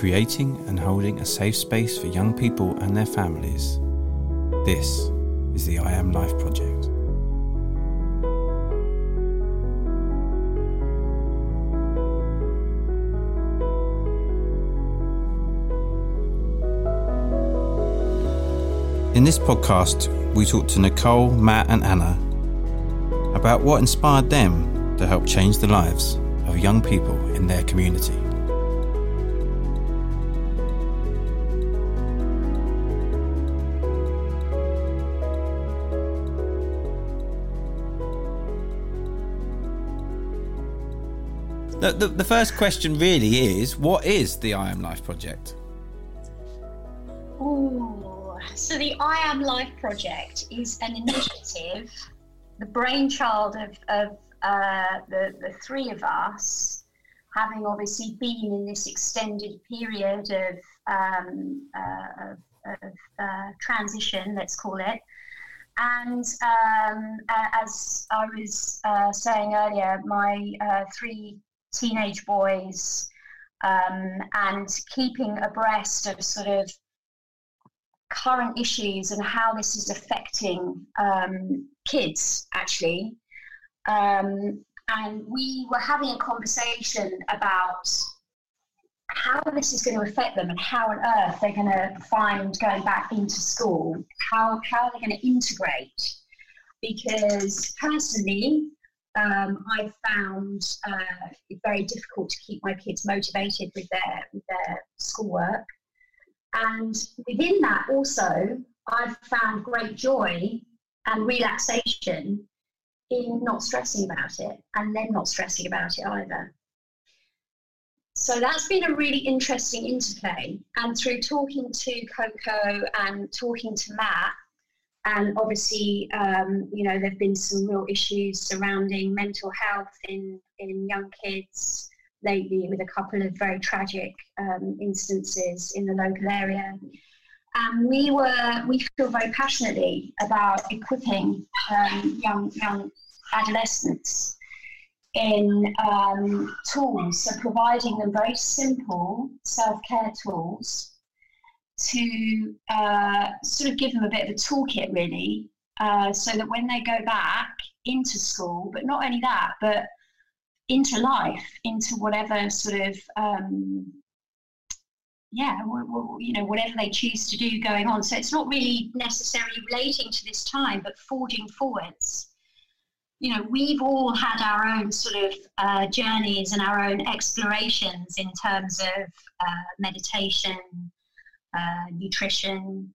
creating and holding a safe space for young people and their families. This is the I Am Life Project. In this podcast, we talk to Nicole, Matt, and Anna about what inspired them to help change the lives of young people in their community. The, the, the, first question really is what is the I Am Life Project? Ooh, so the I Am Life Project is an initiative, the brainchild of, of uh, the, the three of us, having obviously been in this extended period of, um, uh, of, uh, transition, let's call it. And um, as I was uh, saying earlier, my uh, three teenage boys um, and keeping abreast of sort of current issues and how this is affecting um, kids actually. Um, and we were having a conversation about how this is going to affect them and how on earth they're going to find going back into school, how, how they're going to integrate. Because personally, um, I found uh, it very difficult to keep my kids motivated with their with their schoolwork, and within that also I've found great joy and relaxation in not stressing about it, and then not stressing about it either. So that's been a really interesting interplay, and through talking to Coco and talking to Matt, and obviously, um, you know, there have been some real issues surrounding mental health in, in young kids lately with a couple of very tragic um, instances in the local area. And we were, we feel very passionately about equipping um, young, young adolescents in um, tools, so providing them very simple self care tools to uh, sort of give them a bit of a toolkit, really, uh, so that when they go back into school, but not only that, but into life, into whatever sort of um, yeah, you know, whatever they choose to do going on. So it's not really necessarily relating to this time, but forging forwards. You know, we've all had our own sort of uh, journeys and our own explorations in terms of uh, meditation, uh, nutrition,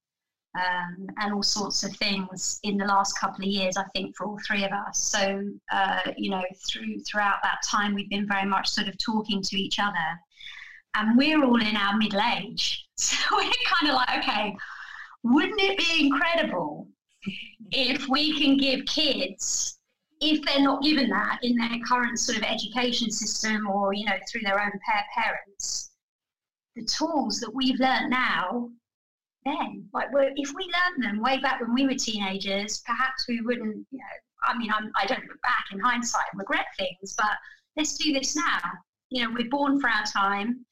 um, and all sorts of things in the last couple of years. I think for all three of us. So uh, you know, through throughout that time, we've been very much sort of talking to each other, and we're all in our middle age. So we're kind of like, okay, wouldn't it be incredible if we can give kids if they're not given that in their current sort of education system or you know through their own pair parents the tools that we've learned now then. Like if we learned them way back when we were teenagers perhaps we wouldn't you know i mean I'm, i do not look back in hindsight and regret things but let's do this now. You know we're born for our time.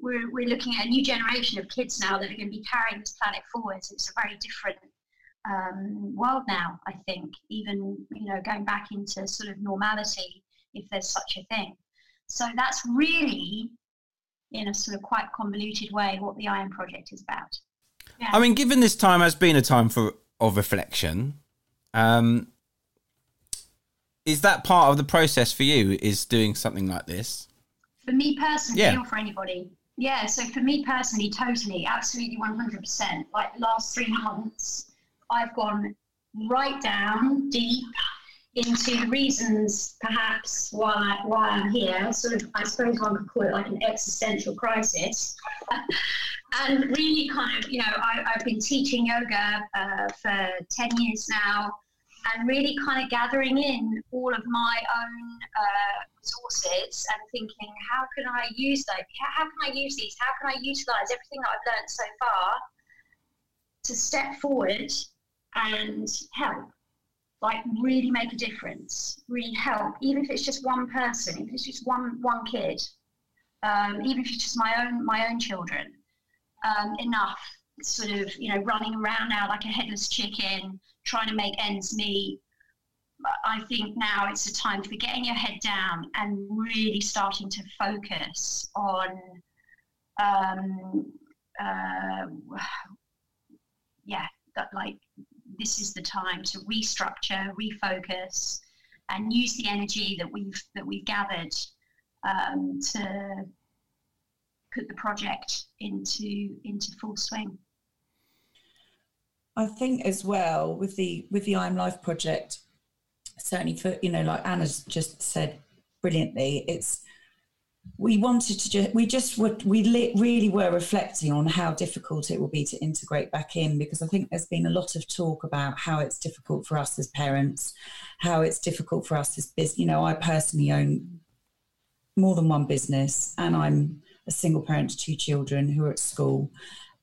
We're, we're looking at a new generation of kids now that are going to be carrying this planet forward. It's a very different um, world now i think even you know going back into sort of normality if there's such a thing. So that's really in a sort of quite convoluted way what the I Am Project is about. Yeah. I mean, given this time has been a time for of reflection, um, is that part of the process for you? Is doing something like this? For me personally, yeah. or for anybody? Yeah. So for me personally, totally, absolutely, one hundred percent. Like the last three months, I've gone right down deep into the reasons perhaps why, why I'm here, sort of, I suppose one could call it like an existential crisis. and really kind of, you know, I, have been teaching yoga uh, for 10 years now and really kind of gathering in all of my own uh, resources and thinking, how can I use those? How, how can I use these? How can I utilize everything that I've learned so far to step forward and help? Like really make a difference, really help, even if it's just one person, if it's just one one kid, um, even if it's just my own my own children, um, enough sort of you know running around now like a headless chicken, trying to make ends meet. I think now it's a time for getting your head down and really starting to focus on, um, uh, yeah, that like this is the time to restructure, refocus, and use the energy that we've that we've gathered um, to put the project into into full swing. I think as well with the with the I'm Life project, certainly for you know like Anna's just said brilliantly, it's we wanted to just we just would we li- really were reflecting on how difficult it will be to integrate back in because i think there's been a lot of talk about how it's difficult for us as parents how it's difficult for us as business you know i personally own more than one business and i'm a single parent to two children who are at school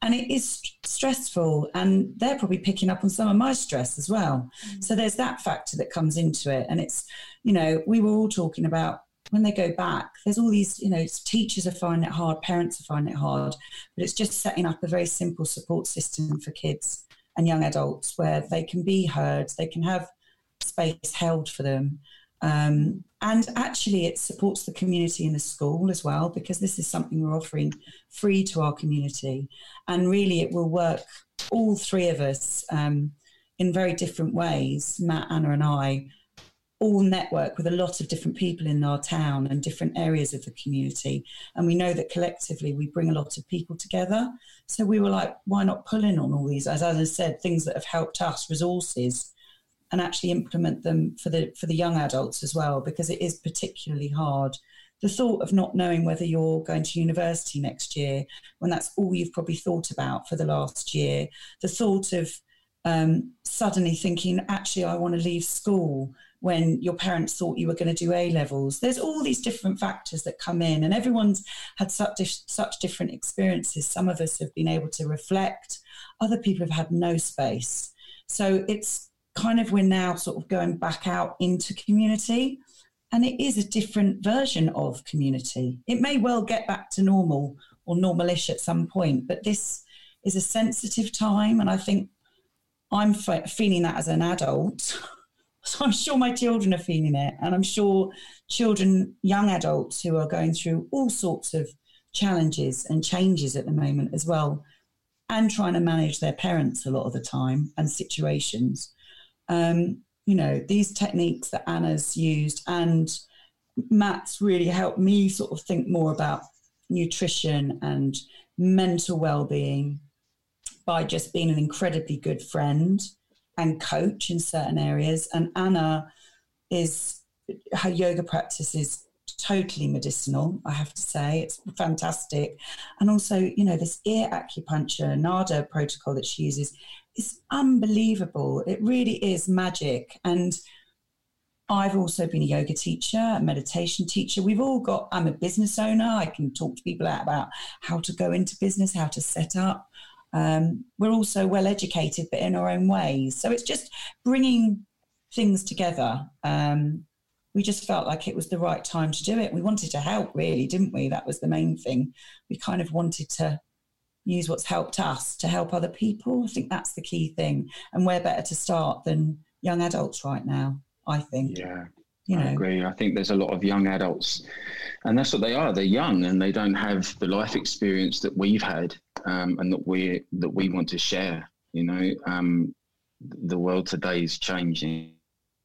and it is stressful and they're probably picking up on some of my stress as well mm-hmm. so there's that factor that comes into it and it's you know we were all talking about when they go back, there's all these, you know, teachers are finding it hard, parents are finding it hard, but it's just setting up a very simple support system for kids and young adults where they can be heard, they can have space held for them. Um, and actually, it supports the community in the school as well, because this is something we're offering free to our community. And really, it will work, all three of us, um, in very different ways Matt, Anna, and I all network with a lot of different people in our town and different areas of the community. And we know that collectively we bring a lot of people together. So we were like, why not pull in on all these, as I said, things that have helped us, resources, and actually implement them for the for the young adults as well, because it is particularly hard. The thought of not knowing whether you're going to university next year, when that's all you've probably thought about for the last year, the thought of um, suddenly thinking, actually, I want to leave school when your parents thought you were going to do A levels. There's all these different factors that come in, and everyone's had such, such different experiences. Some of us have been able to reflect, other people have had no space. So it's kind of we're now sort of going back out into community, and it is a different version of community. It may well get back to normal or normalish at some point, but this is a sensitive time, and I think I'm feeling that as an adult. So I'm sure my children are feeling it. And I'm sure children, young adults who are going through all sorts of challenges and changes at the moment as well, and trying to manage their parents a lot of the time and situations. Um, you know, these techniques that Anna's used and Matt's really helped me sort of think more about nutrition and mental well-being by just being an incredibly good friend and coach in certain areas. And Anna is her yoga practice is totally medicinal, I have to say. It's fantastic. And also, you know, this ear acupuncture, NADA protocol that she uses is unbelievable. It really is magic. And I've also been a yoga teacher, a meditation teacher. We've all got, I'm a business owner. I can talk to people about how to go into business, how to set up. Um, we're also well educated, but in our own ways. So it's just bringing things together. Um, we just felt like it was the right time to do it. We wanted to help, really, didn't we? That was the main thing. We kind of wanted to use what's helped us to help other people. I think that's the key thing. And where better to start than young adults right now, I think. Yeah. You know. I agree. I think there's a lot of young adults, and that's what they are. They're young and they don't have the life experience that we've had um, and that we that we want to share. You know, um, the world today is changing,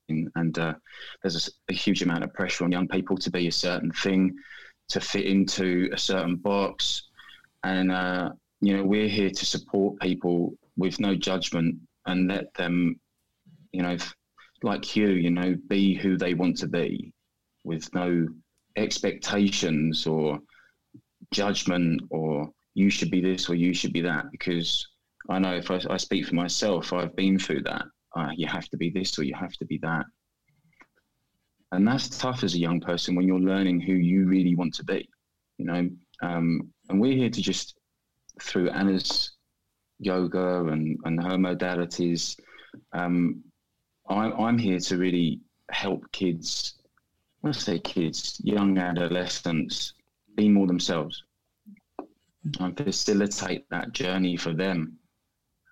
and uh, there's a, a, huge amount of pressure on young people to be a certain thing, to fit into a certain box, and uh, you know we're here to support people with no judgment and let them, you know, like you, you know, be who they want to be, with no expectations or judgment or you should be this or you should be that because I know if I, I speak for myself, I've been through that. Uh, you have to be this or you have to be that. And that's tough as a young person when you're learning who you really want to be, you know. Um, and we're here to just, through Anna's yoga and, and her modalities, um, I, I'm here to really help kids, I say kids, young adolescents, be more themselves and facilitate that journey for them.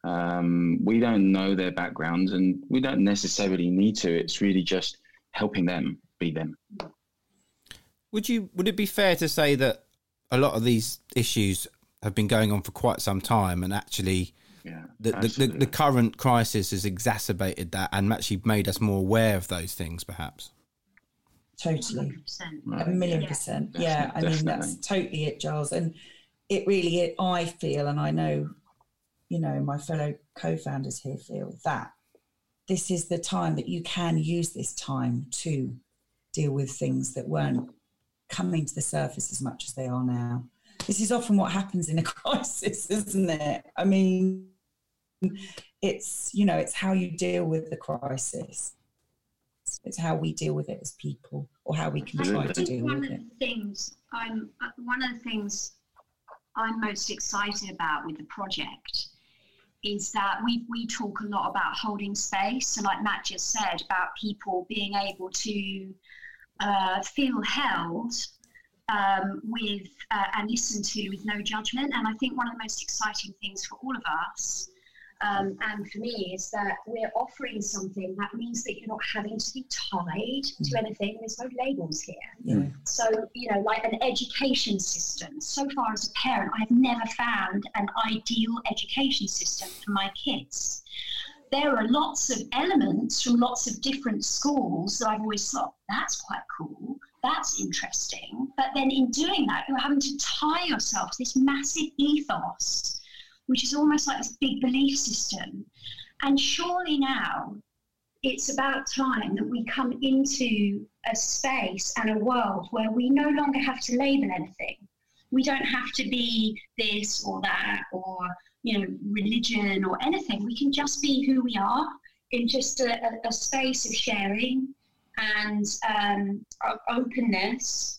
Um, we don't know their backgrounds and we don't necessarily need to. It's really just helping them be them. Would you would it be fair to say that a lot of these issues have been going on for quite some time and actually Yeah, the, the, the, the current crisis has exacerbated that and actually made us more aware of those things perhaps Totally. 100%. a million Yeah. percent. Yeah, I Definitely, mean that's totally it, Giles. And it really, it, I feel, and I know, you know, my fellow co-founders here feel that this is the time that you can use this time to deal with things that weren't coming to the surface as much as they are now. This is often what happens in a crisis, isn't it? I mean, it's you know, it's how you deal with the crisis. It's how we deal with it as people, or how we can try to deal one with of it. the things I'm one of the things I'm most excited about with the project is that we we talk a lot about holding space, and like Matt just said about people being able to uh, feel held um, with uh, and listened to with no judgment. And I think one of the most exciting things for all of us um, and for me is that we're offering something that means that you're not having to be tied to anything. There's no labels here. Yeah. So, you know, like an education system. So far as a parent, I have never found an ideal education system for my kids. There are lots of elements from lots of different schools that I've always thought, that's quite cool, that's interesting. But then in doing that, you're having to tie yourself to this massive ethos, which is almost like this big belief system. And surely now it's about time that we come into a space and a world where we no longer have to label anything. We don't have to be this or that or you know religion or anything. We can just be who we are in just a, a, a space of sharing and um, openness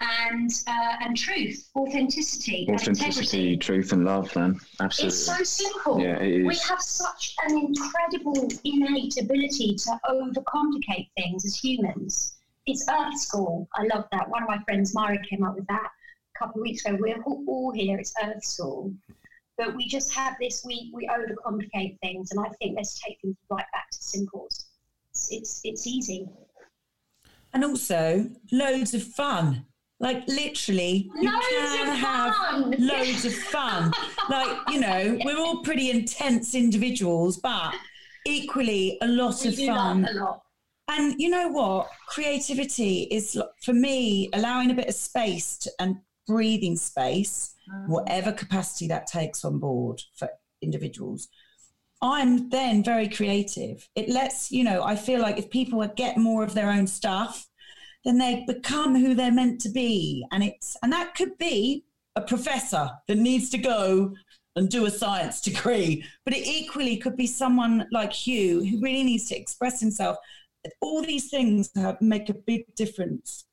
and uh, and truth, authenticity, authenticity, integrity. truth, and love. Then absolutely. It's so simple. Yeah, it We have such an incredible innate ability to overcomplicate things as humans. It's Earth School. I love that. One of my friends, Mara, came up with that a couple of weeks ago. We're all all here. It's Earth School. But we just have this, we, we overcomplicate things. And I think let's take things right back to simples. It's, it's, it's easy. and also loads of fun. Like literally, you Loads can have fun. loads of fun. Like you know, we're all pretty intense individuals, but equally a lot We of fun. a lot. And you know what? Creativity is for me allowing a bit of space to, and breathing space, mm. whatever capacity that takes on board for individuals. I'm then very creative. It lets, you know, I feel like if people get more of their own stuff, then they become who they're meant to be. And it's and that could be a professor that needs to go and do a science degree. But it equally could be someone like you who really needs to express himself. All these things make a big difference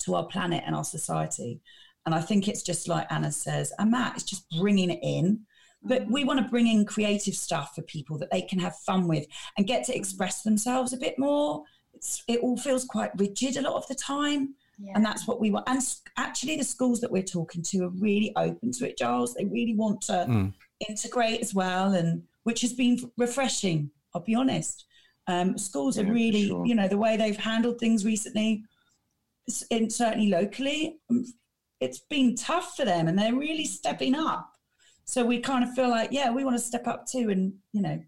to our planet and our society. And I think it's just like Anna says, and Matt, it's just bringing it in. But we want to bring in creative stuff for people that they can have fun with and get to express themselves a bit more. It's, it all feels quite rigid a lot of the time. Yeah. And that's what we want. And actually, the schools that we're talking to are really open to it, Giles. They really want to Mm. integrate as well, and which has been refreshing. I'll be honest. Um, schools Yeah, are really, sure. you know, the way they've handled things recently, s- and certainly locally, um, it's been tough for them, and they're really stepping up. So we kind of feel like, yeah, we want to step up too, and you know,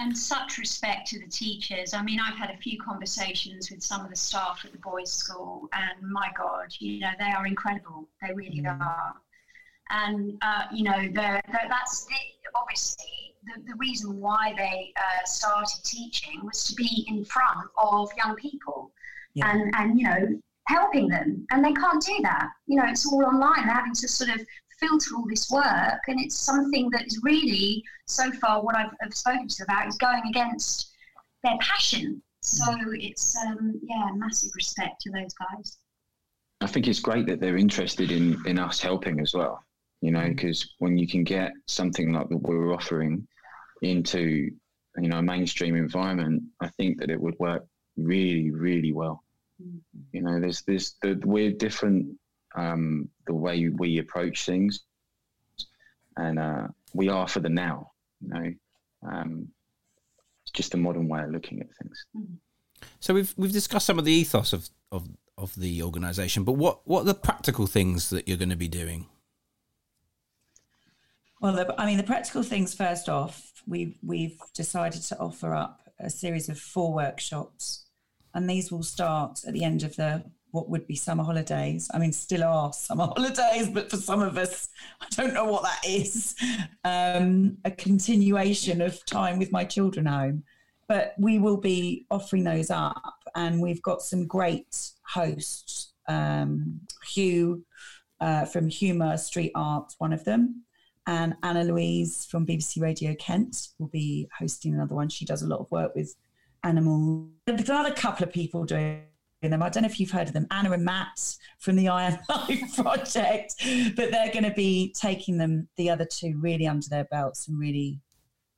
and such respect to the teachers. I mean, I've had a few conversations with some of the staff at the boys' school, and my God, you know, they are incredible. They really are. And uh, you know, they're, they're, that's the, obviously the, the reason why they uh, started teaching was to be in front of young people Yeah. and and you know helping them, and they can't do that. You know, it's all online. They're having to sort of filter all this work, and it's something that is really so far what I've, I've spoken to about is going against their passion. So mm. it's um, yeah, massive respect to those guys. I think it's great that they're interested in in us helping as well. You know, mm. because when you can get something like what we're offering into you know a mainstream environment, I think that it would work really, really well. Mm. You know, there's this the, we're different um, the way we approach things, and uh, we are for the now. You know, um, it's just a modern way of looking at things. So we've we've discussed some of the ethos of of, of the organisation, but what what are the practical things that you're going to be doing? Well, the, I mean, the practical things first off, we've we've decided to offer up a series of four workshops, and these will start at the end of the what would be summer holidays. I mean, still are summer holidays, but for some of us, I don't know what that is. Um, a continuation of time with my children home, but we will be offering those up, and we've got some great hosts. Um, Hugh uh, from Humour Street Art, one of them and Anna Louise from BBC Radio Kent will be hosting another one. She does a lot of work with animals. There's another couple of people doing them. I don't know if you've heard of them, Anna and Matt from the I Am project, but they're going to be taking them, the other two, really under their belts and really,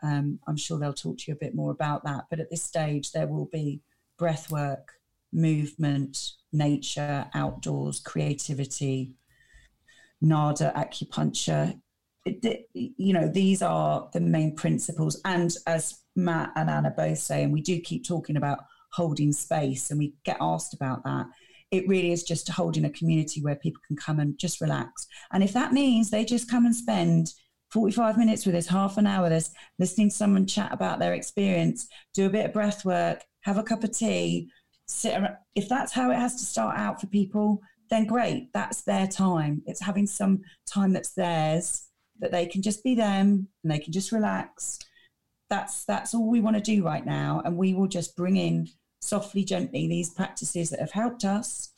um, I'm sure they'll talk to you a bit more about that. But at this stage, there will be breath work, movement, nature, outdoors, creativity, NADA acupuncture, you know, these are the main principles. And as Matt and Anna both say, and we do keep talking about holding space, and we get asked about that. It really is just holding a community where people can come and just relax. And if that means they just come and spend 45 minutes with us, half an hour with us, listening to someone chat about their experience, do a bit of breath work, have a cup of tea, sit around. If that's how it has to start out for people, then great. That's their time. It's having some time that's theirs that they can just be them and they can just relax. That's that's all we want to do right now, and we will just bring in softly, gently these practices that have helped us,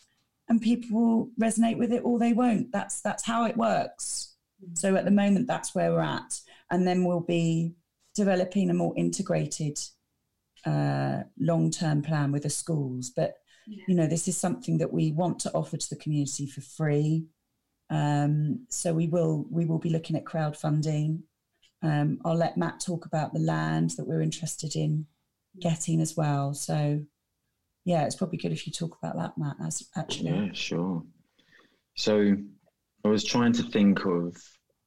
and people will resonate with it or they won't. That's that's how it works. So at the moment, that's where we're at, and then we'll be developing a more integrated uh, long-term plan with the schools. But yeah. you know, this is something that we want to offer to the community for free. Um, so we will we will be looking at crowdfunding. Um, I'll let Matt talk about the land that we're interested in getting as well. So yeah, it's probably good if you talk about that, Matt. As actually, yeah, sure. So I was trying to think of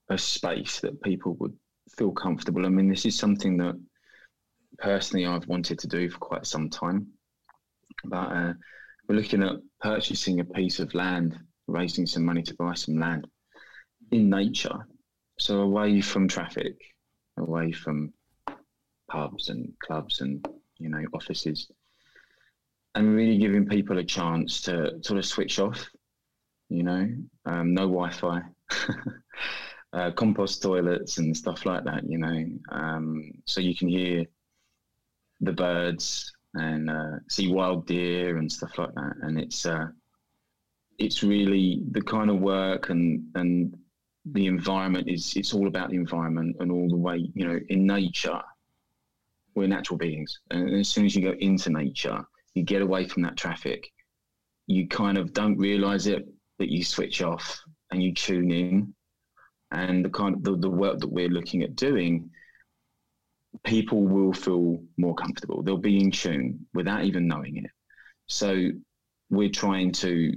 a space that people would feel comfortable. I mean, this is something that personally I've wanted to do for quite some time. But uh, we're looking at purchasing a piece of land raising some money to buy some land in nature. So away from traffic, away from pubs and clubs and you know offices, and really giving people a chance to sort of switch off. You know, um, no Wi-Fi, uh, compost toilets and stuff like that. You know, um, so you can hear the birds and uh, see wild deer and stuff like that, and it's uh, it's really the kind of work and and the environment is it's all about the environment and all the way you know in nature we're natural beings and as soon as you go into nature you get away from that traffic you kind of don't realize it that you switch off and you tune in and the kind of the, the work that we're looking at doing people will feel more comfortable they'll be in tune without even knowing it so we're trying to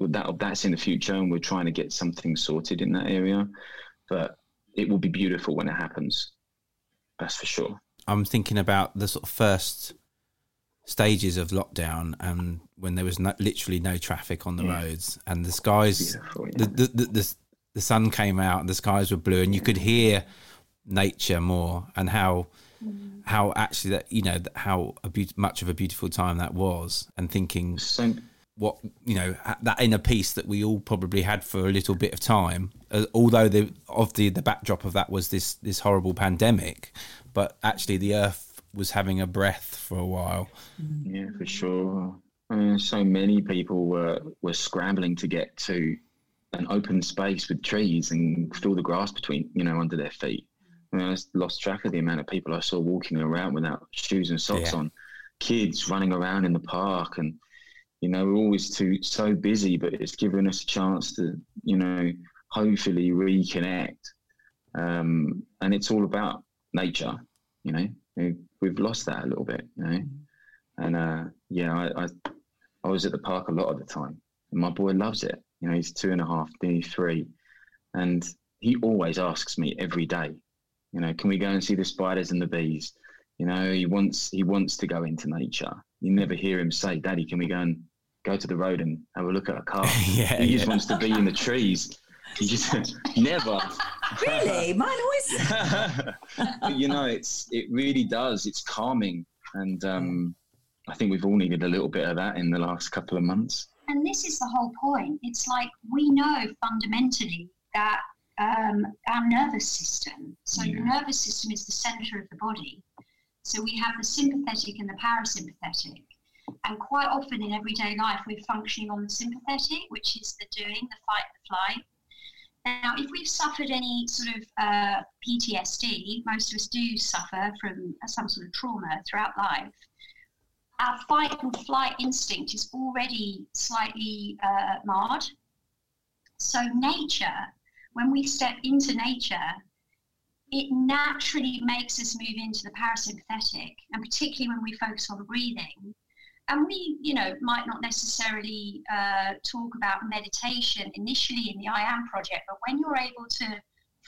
that that's in the future, and we're trying to get something sorted in that area. But it will be beautiful when it happens. That's for sure. I'm thinking about the sort of first stages of lockdown and when there was no, literally no traffic on the yeah. roads and the skies yeah. the, the, the, the, the sun came out and the skies were blue and you could hear nature more and how mm. how actually that you know how a be- much of a beautiful time that was and thinking so, what you know that inner peace that we all probably had for a little bit of time uh, although the of the the backdrop of that was this this horrible pandemic but actually the earth was having a breath for a while yeah for sure I mean, so many people were were scrambling to get to an open space with trees and feel the grass between you know under their feet I, mean, I lost track of the amount of people I saw walking around without shoes and socks yeah. on kids running around in the park and you know, we're always too so busy, but it's given us a chance to, you know, hopefully reconnect. Um, and it's all about nature, you know. We've lost that a little bit, you know. And uh, yeah, I, I, I was at the park a lot of the time. And my boy loves it. You know, he's two and a half, nearly three, and he always asks me every day, you know, can we go and see the spiders and the bees? You know, he wants he wants to go into nature. You never hear him say, "Daddy, can we go and go to the road and have a look at a car?" yeah, he just wants to be in the trees. He just never. Really, mine always. you know, it's it really does. It's calming, and um, I think we've all needed a little bit of that in the last couple of months. And this is the whole point. It's like we know fundamentally that um, our nervous system. So Yeah. the nervous system is the center of the body. So we have the sympathetic and the parasympathetic. And quite often in everyday life, we're functioning on the sympathetic, which is the doing, the fight, the flight. Now, if we've suffered any sort of uh, PTSD, most of us do suffer from some sort of trauma throughout life. Our fight and flight instinct is already slightly uh, marred. So, nature, when we step into nature, it naturally makes us move into the parasympathetic, and particularly when we focus on breathing. And we, you know, might not necessarily uh, talk about meditation initially in the I Am project, but when you're able to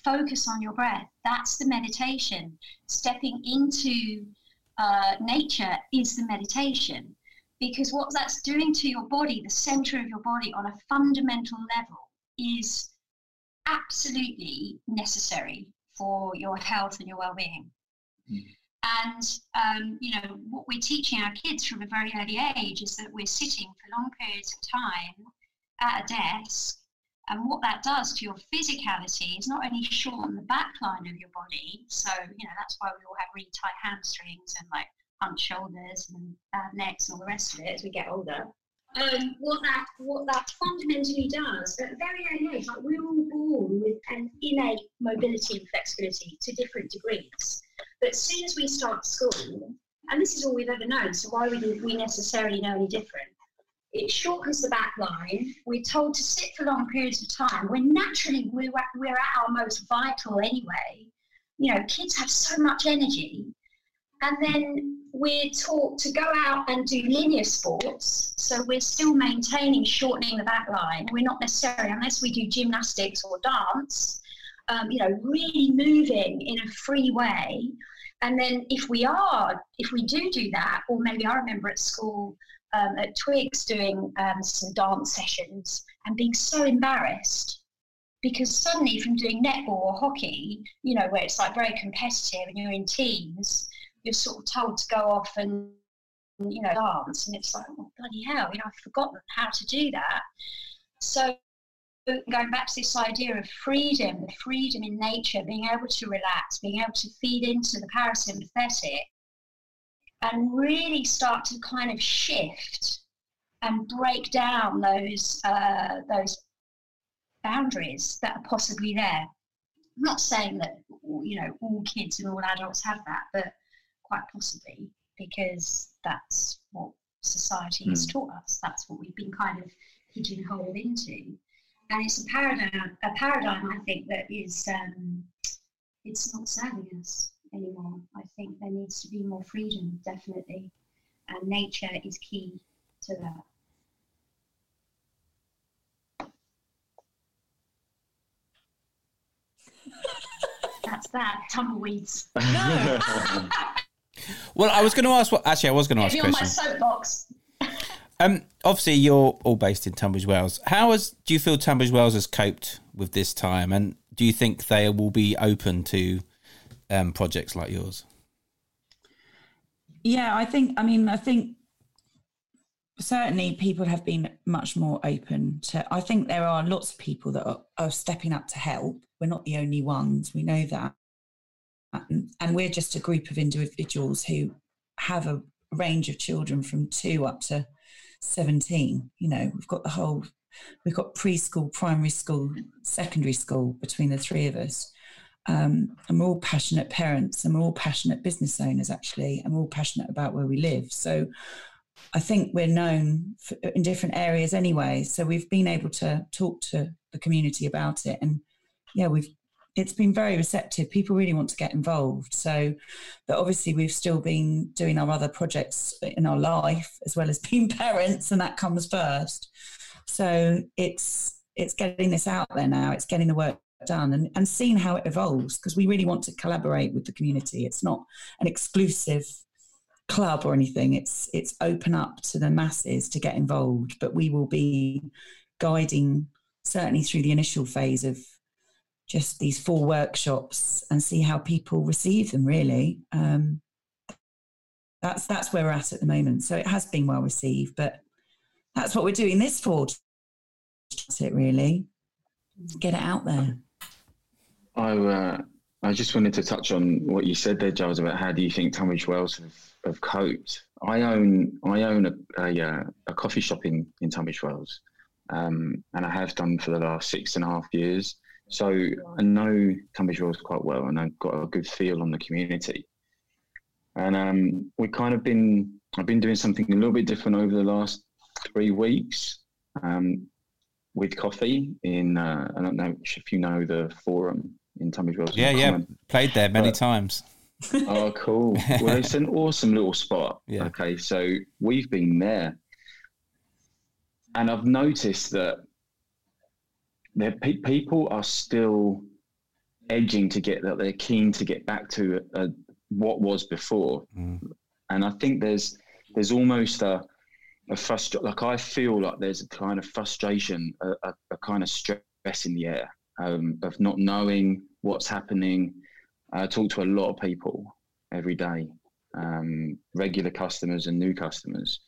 focus on your breath, that's the meditation. Stepping into uh, nature is the meditation because what that's doing to your body, the center of your body on a fundamental level, is absolutely necessary for your health and your well-being. Mm. And um, you know what we're teaching our kids from a very early age is that we're sitting for long periods of time at a desk, and what that does to your physicality is not only shorten the back line of your body, so you know that's why we all have really tight hamstrings and like hunched shoulders and bad necks and all the rest of it as we get older. Um, what that what that fundamentally does at a very early age, like we're all born with an innate mobility and flexibility to different degrees. But as soon as we start school, and this is all we've ever known, so why would we necessarily know any different? It shortens the back line. We're told to sit for long periods of time when naturally we're at, we're at our most vital anyway. You know, kids have so much energy. And then we're taught to go out and do linear sports. So we're still maintaining shortening the back line. We're not necessarily, unless we do gymnastics or dance, um, you know, really moving in a free way. And then if we are, if we do do that, or maybe I remember at school um, at Twigs doing um, some dance sessions and being so embarrassed because suddenly from doing netball or hockey, you know, where it's like very competitive and you're in teams, you're sort of told to go off and you know dance, and it's like, oh, bloody hell, you know, I've forgotten how to do that. So going back to this idea of freedom, the freedom in nature, being able to relax, being able to feed into the parasympathetic, and really start to kind of shift and break down those uh, those boundaries that are possibly there. I'm not saying that you know all kids and all adults have that, but quite possibly because that's what society has Mm. taught us. That's what we've been kind of pigeonholed into, and it's a paradigm. A paradigm, I think, that is um, it's not serving us anymore. I think there needs to be more freedom, definitely, and nature is key to that. That's that. Tumbleweeds. Well, I was going to ask what. Actually, I was going to ask Get on my soapbox. Um, obviously, you're all based in Tunbridge Wells. How has do you feel Tunbridge Wells has coped with this time, and do you think they will be open to um, projects like yours? Yeah, I think. I mean, I think certainly people have been much more open to. I think there are lots of people that are, are stepping up to help. We're not the only ones. We know that, Um, and we're just a group of individuals who have a range of children from two up to seventeen. You know, we've got the whole. We've got preschool, primary school, secondary school between the three of us. Um, and we're all passionate parents and we're all passionate business owners actually and we're all passionate about where we live so i think we're known for, in different areas anyway so we've been able to talk to the community about it and yeah we've it's been very receptive people really want to get involved so but obviously we've still been doing our other projects in our life as well as being parents and that comes first so it's it's getting this out there now. It's getting the work done and, and seeing how it evolves because we really want to collaborate with the community. It's not an exclusive club or anything. It's it's open up to the masses to get involved, but we will be guiding certainly through the initial phase of just these four workshops and see how people receive them really. Um, that's that's where we're at at the moment. So it has been well received but that's what we're doing this for it really. Get it out there. I uh, i just wanted to touch on what you said there giles about how do you think tunbridge wells have, have coped? I own i own a, a, uh, a coffee shop in in tunbridge wells um, and i have done for the last six and a half years so I know Tunbridge Wells quite well, and I've got a good feel on the community. And um, we've kind of been, I've been doing something a little bit different over the last three weeks um, with coffee in, uh, I don't know if you know the forum in Tunbridge Wells. Yeah, yeah, played there many but, times. oh, cool. Well, it's an awesome little spot. Yeah. Okay, so we've been there. And I've noticed that pe- people are still edging to get that they're keen to get back to a, what was before, mm. and I think there's there's almost a a frustration. Like I feel like there's a kind of frustration, a, a, a kind of stress in the air um, of not knowing what's happening. I talk to a lot of people every day, um, regular customers and new customers,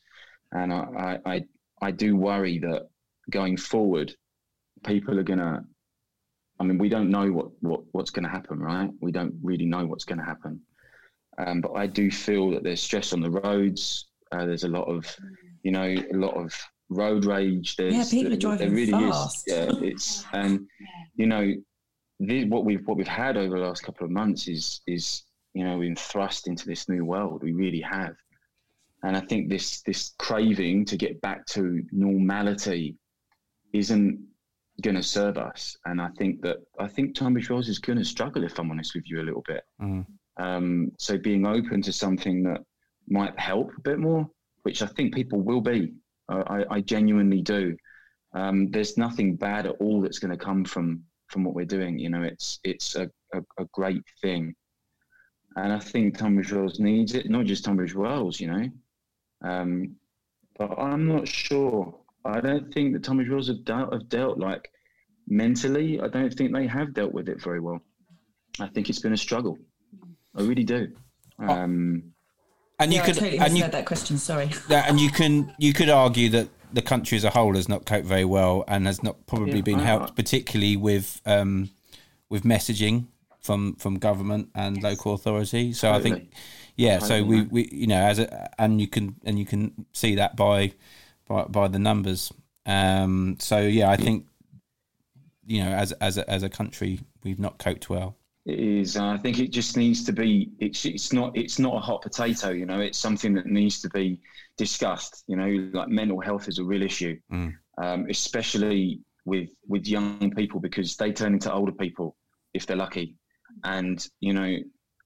and I, I I do worry that going forward people are gonna I mean, we don't know what, what what's going to happen, right? We don't really know what's going to happen. Um, but I do feel that there's stress on the roads. Uh, there's a lot of, you know, a lot of road rage. There's, yeah, people are driving there really fast. Is. Yeah, it's and you know, this, what we've what we've had over the last couple of months is is you know been thrust into this new world. We really have, and I think this this craving to get back to normality isn't going to serve us. And I think that I think Tunbridge Wells is going to struggle, if I'm honest with you, a little bit. Mm. Um, so being open to something that might help a bit more, which I think people will be. Uh, I, I, genuinely do. Um, there's nothing bad at all that's going to come from from what we're doing. You know, it's it's a, a, a great thing, and I think Tunbridge Wells needs it. Not just Tunbridge Wells, you know, um, but I'm not sure I don't think the Tunbridge Wells have dealt, have dealt like mentally. I don't think they have dealt with it very well. I think it's been a struggle. I really do. Oh. Um, and you yeah, could I totally and you, that question. Sorry. Yeah, and you can you could argue that the country as a whole has not coped very well and has not probably yeah, been helped, particularly with um, with messaging from from government and local authority. So totally. I think, yeah. Totally. So we, we you know as a and you can and you can see that by by, by the numbers. Um, so yeah, I think you know, as as a, as a country, we've not coped well. It is. I think it just needs to be. It's it's not it's not a hot potato. You know, it's something that needs to be discussed. You know, like mental health is a real issue, mm. um, especially with with young people because they turn into older people if they're lucky. And you know,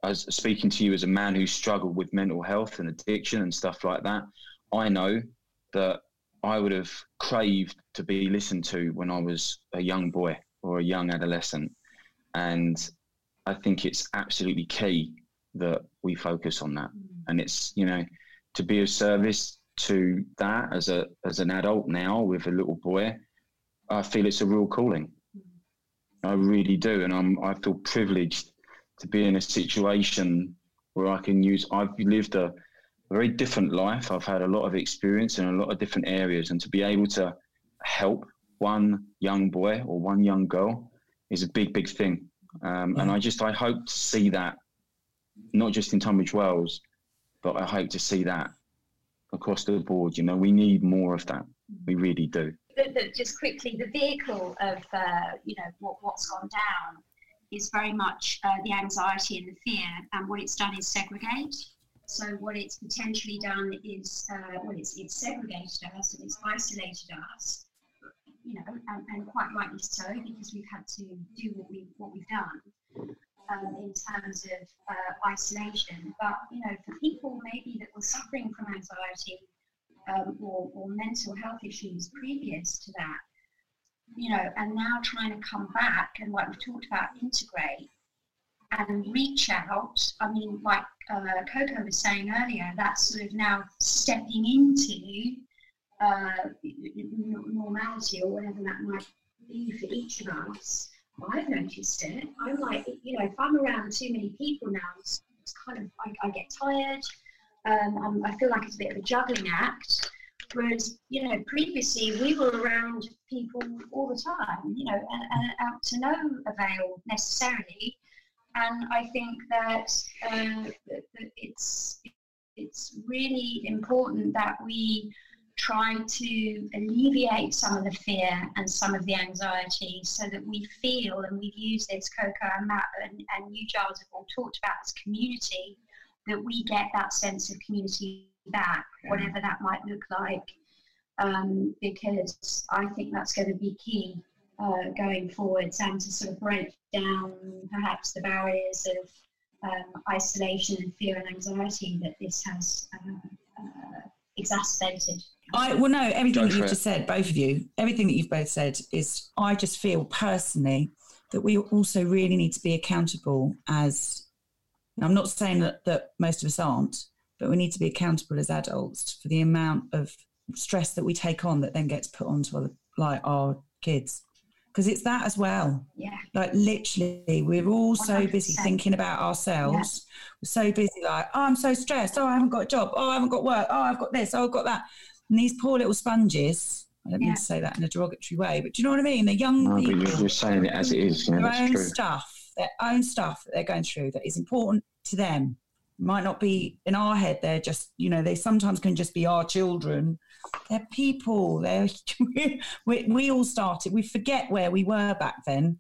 as speaking to you as a man who struggled with mental health and addiction and stuff like that, I know that I would have craved to be listened to when I was a young boy or a young adolescent. And I think it's absolutely key that we focus on that. Mm. And it's, you know, to be of service to that as a as an adult now with a little boy, I feel it's a real calling. Mm. I really do. And I'm I feel privileged to be in a situation where I can use I've lived a very different life. I've had a lot of experience in a lot of different areas, and to be able to help one young boy or one young girl is a big, big thing. Um, and I just I hope to see that not just in Tunbridge Wells, but I hope to see that across the board. You know, we need more of that. We really do. just quickly, the vehicle of uh, you know what, what's gone down is very much uh, the anxiety and the fear, and what it's done is segregate. So what it's potentially done is, uh, well, it's, it's segregated us and it's isolated us, you know, and, and quite rightly so because we've had to do what we what we've done um, in terms of uh, isolation. But you know, for people maybe that were suffering from anxiety um, or, or mental health issues previous to that, you know, and now trying to come back and like we've talked about, integrate and reach out. I mean, like uh, Coco was saying earlier, that's sort of now stepping into uh, normality or whatever that might be for each of us. I've noticed it. I'm like, you know, if I'm around too many people now, it's, it's kind of, I, I get tired. Um, i feel like it's a bit of a juggling act. Whereas, you know, previously we were around people all the time, you know, and, and out to no avail necessarily. And I think that, uh, that, it's it's really important that we try to alleviate some of the fear and some of the anxiety so that we feel, and we've used this, Coco and Matt and, and you, Giles, have all talked about as community, that we get that sense of community back, whatever that might look like, um, because I think that's going to be key uh, going forwards and to sort of break down perhaps the barriers of um, isolation and fear and anxiety that this has uh, uh, exacerbated. I well, no, everything that you've just said, both of you, everything that you've both said is. I just feel personally that we also really need to be accountable as. I'm not saying that that most of us aren't, but we need to be accountable as adults for the amount of stress that we take on that then gets put onto other, like our kids because it's that as well. Yeah. Like literally, we're all so 100%. busy thinking about ourselves. Yeah. We're so busy, like, oh, I'm so stressed. Oh, I haven't got a job. Oh, I haven't got work. Oh, I've got this. Oh, I've got that. And these poor little sponges. I don't yeah. mean to say that in a derogatory way, but do you know what I mean? The young no, people. But you're saying it as it is. Yeah, their own true. stuff, their own stuff that they're going through that is important to them. Might not be in our head. They're just, you know, they sometimes can just be our children they're people. They're we, we all started. We forget where we were back then,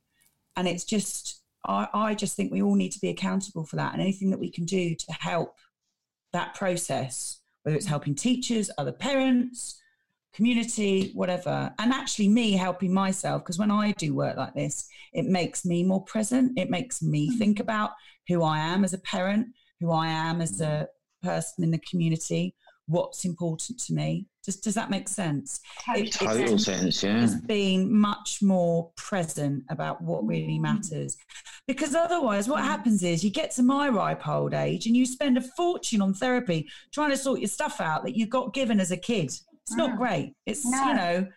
and it's just I, I just think we all need to be accountable for that, and anything that we can do to help that process, whether it's helping teachers, other parents, community, whatever, and actually me helping myself because when I do work like this, it makes me more present. It makes me mm. think about who I am as a parent, who I am as a person in the community, what's important to me. Does, does that make sense? It, Total sense, yeah. It's being much more present about what really mm. matters. Because otherwise, what happens is you get to my ripe old age and you spend a fortune on therapy trying to sort your stuff out that you got given as a kid. It's not mm. great. It's, no. you know,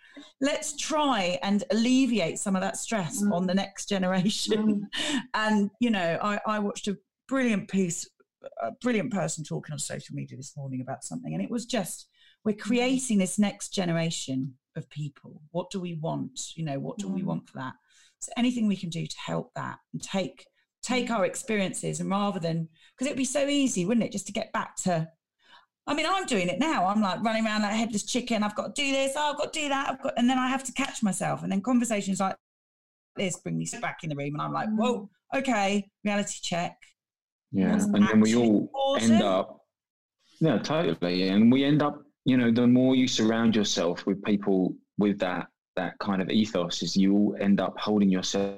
let's try and alleviate some of that stress mm. on the next generation. Mm. And, you know, I, I watched a brilliant piece a brilliant person talking on social media this morning about something, and it was just we're mm. creating this next generation of people. What do we want? You know, what do mm. we want for that? So anything we can do to help that and take take our experiences and rather than because it'd be so easy, wouldn't it, just to get back to I mean, I'm doing it now. I'm like running around like a headless chicken. I've got to do this. Oh, I've got to do that. I've got, and then I have to catch myself. And then conversations like this bring me back in the room, and I'm like, whoa, okay, reality check. Yeah, and then we all awesome. end up. Yeah, totally. And we end up, you know, the more you surround yourself with people with that that kind of ethos, is you all end up holding yourself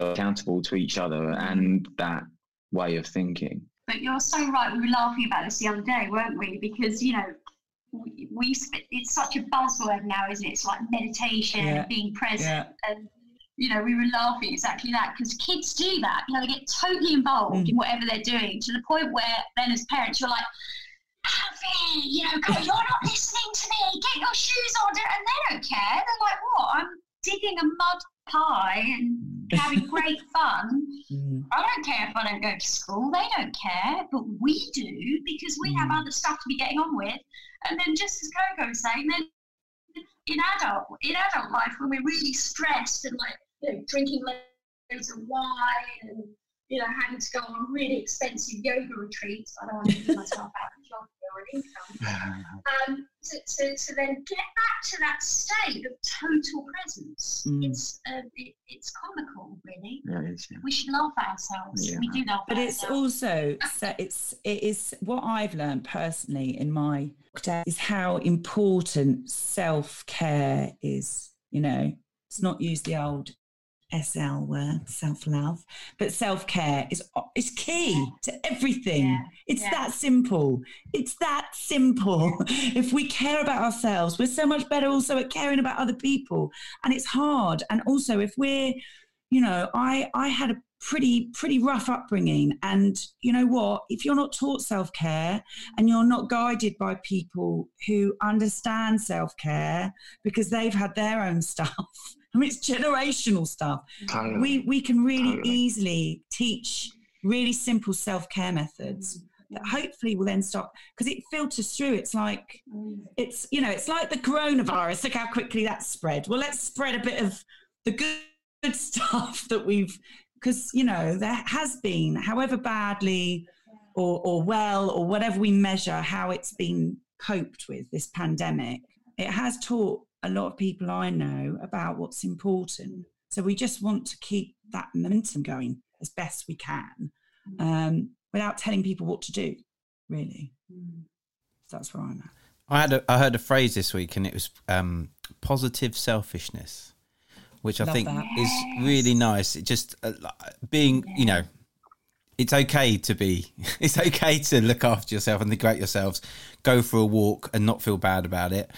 accountable to each other and that way of thinking. But you're so right. We were laughing about this the other day, weren't we? Because you know, we, we it's such a buzzword now, isn't it? It's like meditation, yeah. being present, yeah. and you know, we were laughing exactly that because kids do that. You know, they get totally involved mm. in whatever they're doing to the point where then as parents, you're like, Avi, you know, God, you're not listening to me. Get your shoes on. And they don't care. They're like, what? I'm digging a mud pie and having great fun. Mm. I don't care if I don't go to school. They don't care, but we do because we mm. have other stuff to be getting on with. And then, just as Coco was saying, then in adult in adult life when we're really stressed and like you know, drinking loads of wine and you know, having to go on really expensive yoga retreats. I don't want to give myself out or an income. Um, to, to, to, then get back to that state of total presence. Mm. It's uh, it, it's comical, really. Yeah, it is, yeah. We should laugh at ourselves. Yeah. We do laugh but it's also so it's it is what I've learned personally in my is how important self care is. You know, it's not use the old SL word, self love, but self care is is key to everything. Yeah, it's yeah. that simple. It's that simple. if we care about ourselves, we're so much better also at caring about other people. And it's hard. And also, if we're, you know, I I had a pretty pretty rough upbringing and you know what if you're not taught self-care and you're not guided by people who understand self-care because they've had their own stuff I mean, it's generational stuff. Totally. We we can really totally. easily teach really simple self care methods that mm. hopefully will then stop because it filters through. It's like mm. it's you know it's like the coronavirus. Look how quickly that spread. Well, let's spread a bit of the good, good stuff that we've because you know there has been, however badly or or well or whatever we measure how it's been coped with this pandemic. It has taught a lot of people I know about what's important. So we just want to keep that momentum going as best we can mm. um, without telling people what to do, really. Mm. So that's where I'm at. I had a, I heard a phrase this week, and it was um, positive selfishness, which I think that. is really nice. It just uh, being, yeah. you know, it's okay to be, it's okay to look after yourself and think about yourselves, go for a walk and not feel bad about it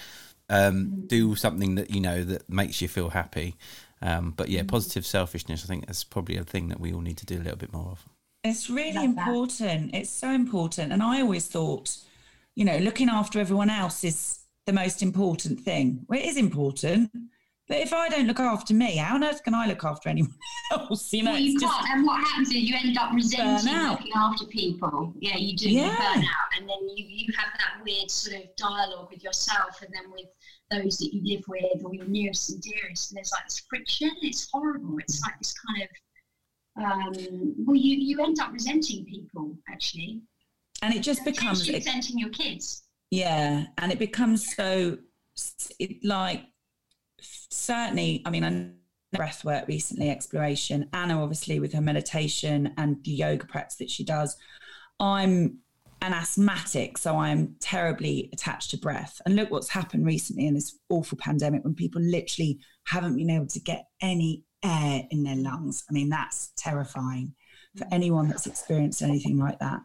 um, do something that you know that makes you feel happy. Um, but yeah, positive selfishness. I think that's probably a thing that we all need to do a little bit more of. It's really important. That. It's so important. And I always thought, you know, looking after everyone else is the most important thing. Well, it is important. But if I don't look after me, how on earth can I look after anyone else? You know, well, you can't. And what happens is you end up resenting looking after people. Yeah, you do. Yeah. You burn out, and then you you have that weird sort of dialogue with yourself, and then with those that you live with or your nearest and dearest. And there's like this friction. It's horrible. It's like this kind of um, well, you you end up resenting people actually, and it just becomes resenting your kids. Yeah, and it becomes so it, like certainly, I mean, I breath work recently, exploration. Anna, obviously, with her meditation and the yoga practice that she does. I'm an asthmatic, so I'm terribly attached to breath. And look what's happened recently in this awful pandemic when people literally haven't been able to get any air in their lungs. I mean, that's terrifying for mm. anyone that's experienced anything like that.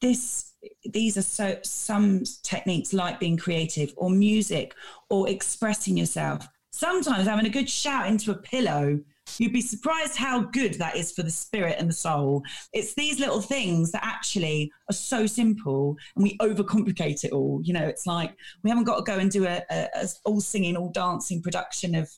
This these are so some techniques like being creative or music or expressing yourself sometimes having a good shout into a pillow you'd be surprised how good that is for the spirit and the soul. It's these little things that actually are so simple and we overcomplicate it all. You know it's like we haven't got to go and do a, a, a all singing all dancing production of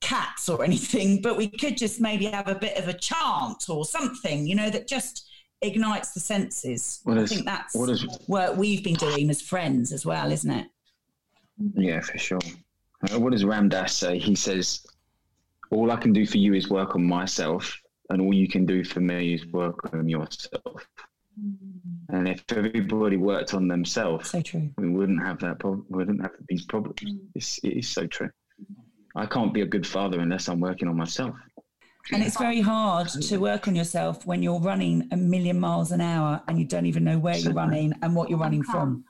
cats or anything but we could just maybe have a bit of a chant or something you know that just ignites the senses. What i think that's what, is, what we've been doing as friends as well isn't it? Yeah for sure what does Ram Dass say? He says, All I can do for you is work on myself, and all you can do for me is work on yourself. Mm-hmm. And if everybody worked on themselves, so true. we wouldn't have that problem. We wouldn't have these problems. Mm. It's, it is so true. I can't be a good father unless I'm working on myself. And it's very hard to work on yourself when you're running a million miles an hour and you don't even know where you're running and what you're running from.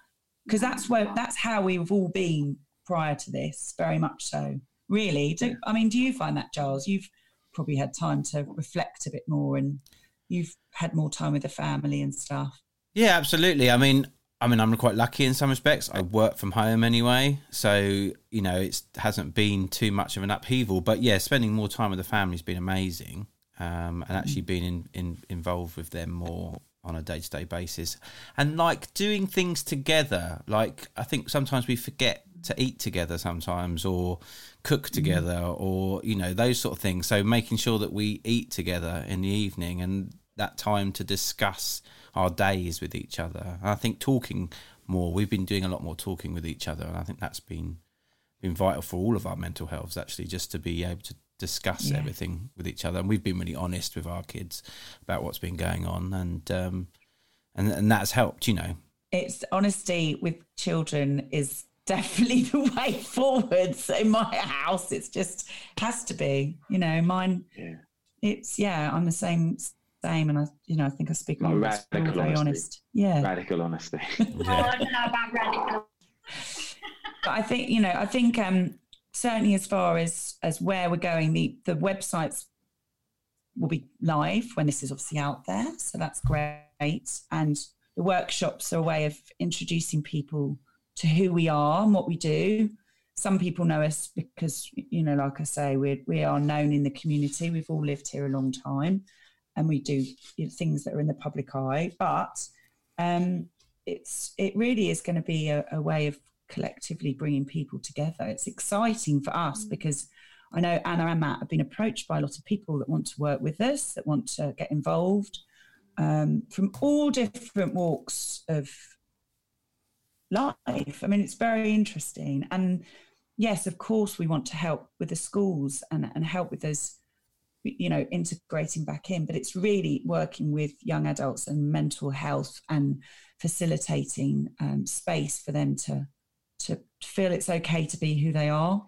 Because that's where that's how we've all been prior to this, very much so. Really, do, I mean, do you find that, Giles? You've probably had time to reflect a bit more, and you've had more time with the family and stuff. Yeah, absolutely. I mean, I mean, I'm quite lucky in some respects. I work from home anyway, so you know, it hasn't been too much of an upheaval. But yeah, spending more time with the family has been amazing, um, and actually being in, in, involved with them more on a day to day basis, and like doing things together. Like I think sometimes we forget to eat together sometimes or cook mm. together mm. or you know those sort of things so making sure that we eat together in the evening and that time to discuss our days with each other and i think talking more we've been doing a lot more talking with each other and i think that's been been vital for all of our mental health actually just to be able to discuss yeah. everything with each other and we've been really honest with our kids about what's been going on and um and and that's helped you know it's honesty with children is definitely the way forwards in my house. It's just has to be, you know, mine. Yeah. It's yeah, I'm the same same, and I, you know, I think I speak on radical very honest. Yeah, radical honesty. yeah. oh, I don't know about radical. but I think you know, I think um, certainly as far as as where we're going, the the websites will be live when this is obviously out there, so that's great. And the workshops are a way of introducing people to who we are and what we do. Some people know us because, you know, like I say, we we are known in the community. We've all lived here a long time, and we do you know, things that are in the public eye. But um, it's it really is going to be a, a way of collectively bringing people together. It's exciting for us mm. because I know Anna and Matt have been approached by a lot of people that want to work with us, that want to get involved um, from all different walks of life. I mean, it's very interesting. And yes, of course, we want to help with the schools and, and help with those, you know, integrating back in, but it's really working with young adults and mental health and facilitating um, space for them to to feel it's okay to be who they are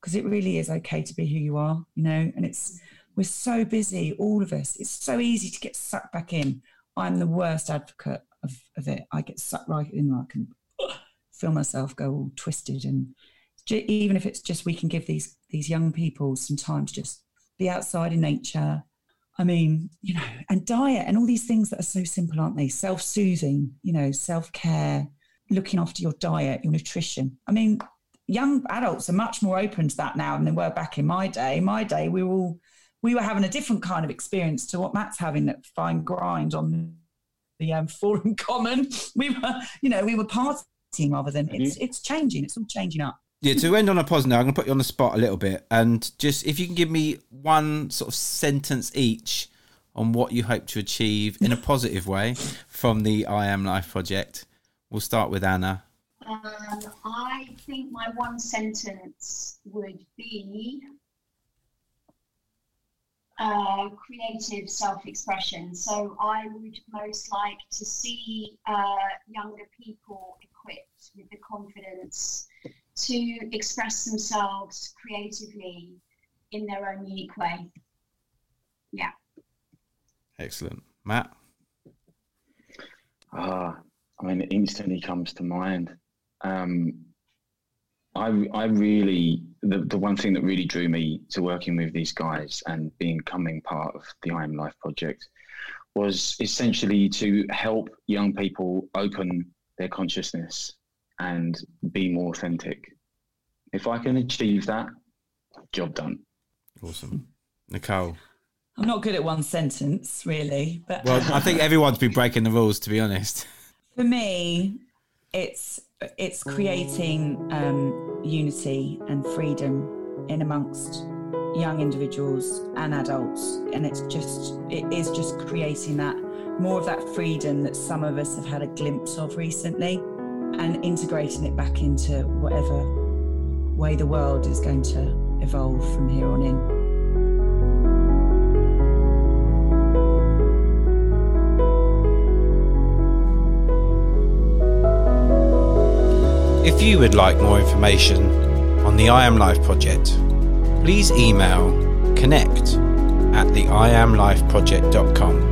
because it really is okay to be who you are you know and it's we're so busy all of us it's so easy to get sucked back in i'm the worst advocate of, of it i get sucked right in can feel myself go all twisted and even if it's just we can give these these young people some time to just be outside in nature. I mean you know and diet and all these things that are so simple aren't they? Self-soothing you know self-care looking after your diet your nutrition. I mean young adults are much more open to that now than they were back in my day. My day we were all we were having a different kind of experience to what matt's having at fine grind on the um, forum common. We were you know we were partying rather than it's it's changing it's all changing up yeah, to end on a positive, I'm going to put you on the spot a little bit, and just if you can give me one sort of sentence each on what you hope to achieve in a positive way from the I Am Life project. We'll start with Anna. Um, I think my one sentence would be uh, creative self-expression. So I would most like to see uh, younger people equipped with the confidence to express themselves creatively in their own unique way. Yeah. Excellent. Matt? Ah, I mean, it instantly comes to mind. Um, I, I really, the, the one thing that really drew me to working with these guys and becoming part of the I Am Life project was essentially to help young people open their consciousness and be more authentic. If I can achieve that, job done. Awesome. Nicole. I'm not good at one sentence, really. But well, I think everyone's been breaking the rules, to be honest. For me, it's it's creating um, unity and freedom in amongst young individuals and adults, and it's just it is just creating that more of that freedom that some of us have had a glimpse of recently and integrating it back into whatever way the world is going to evolve from here on in. If you would like more information on the I Am Life project, please email connect at the iamlifeproject.com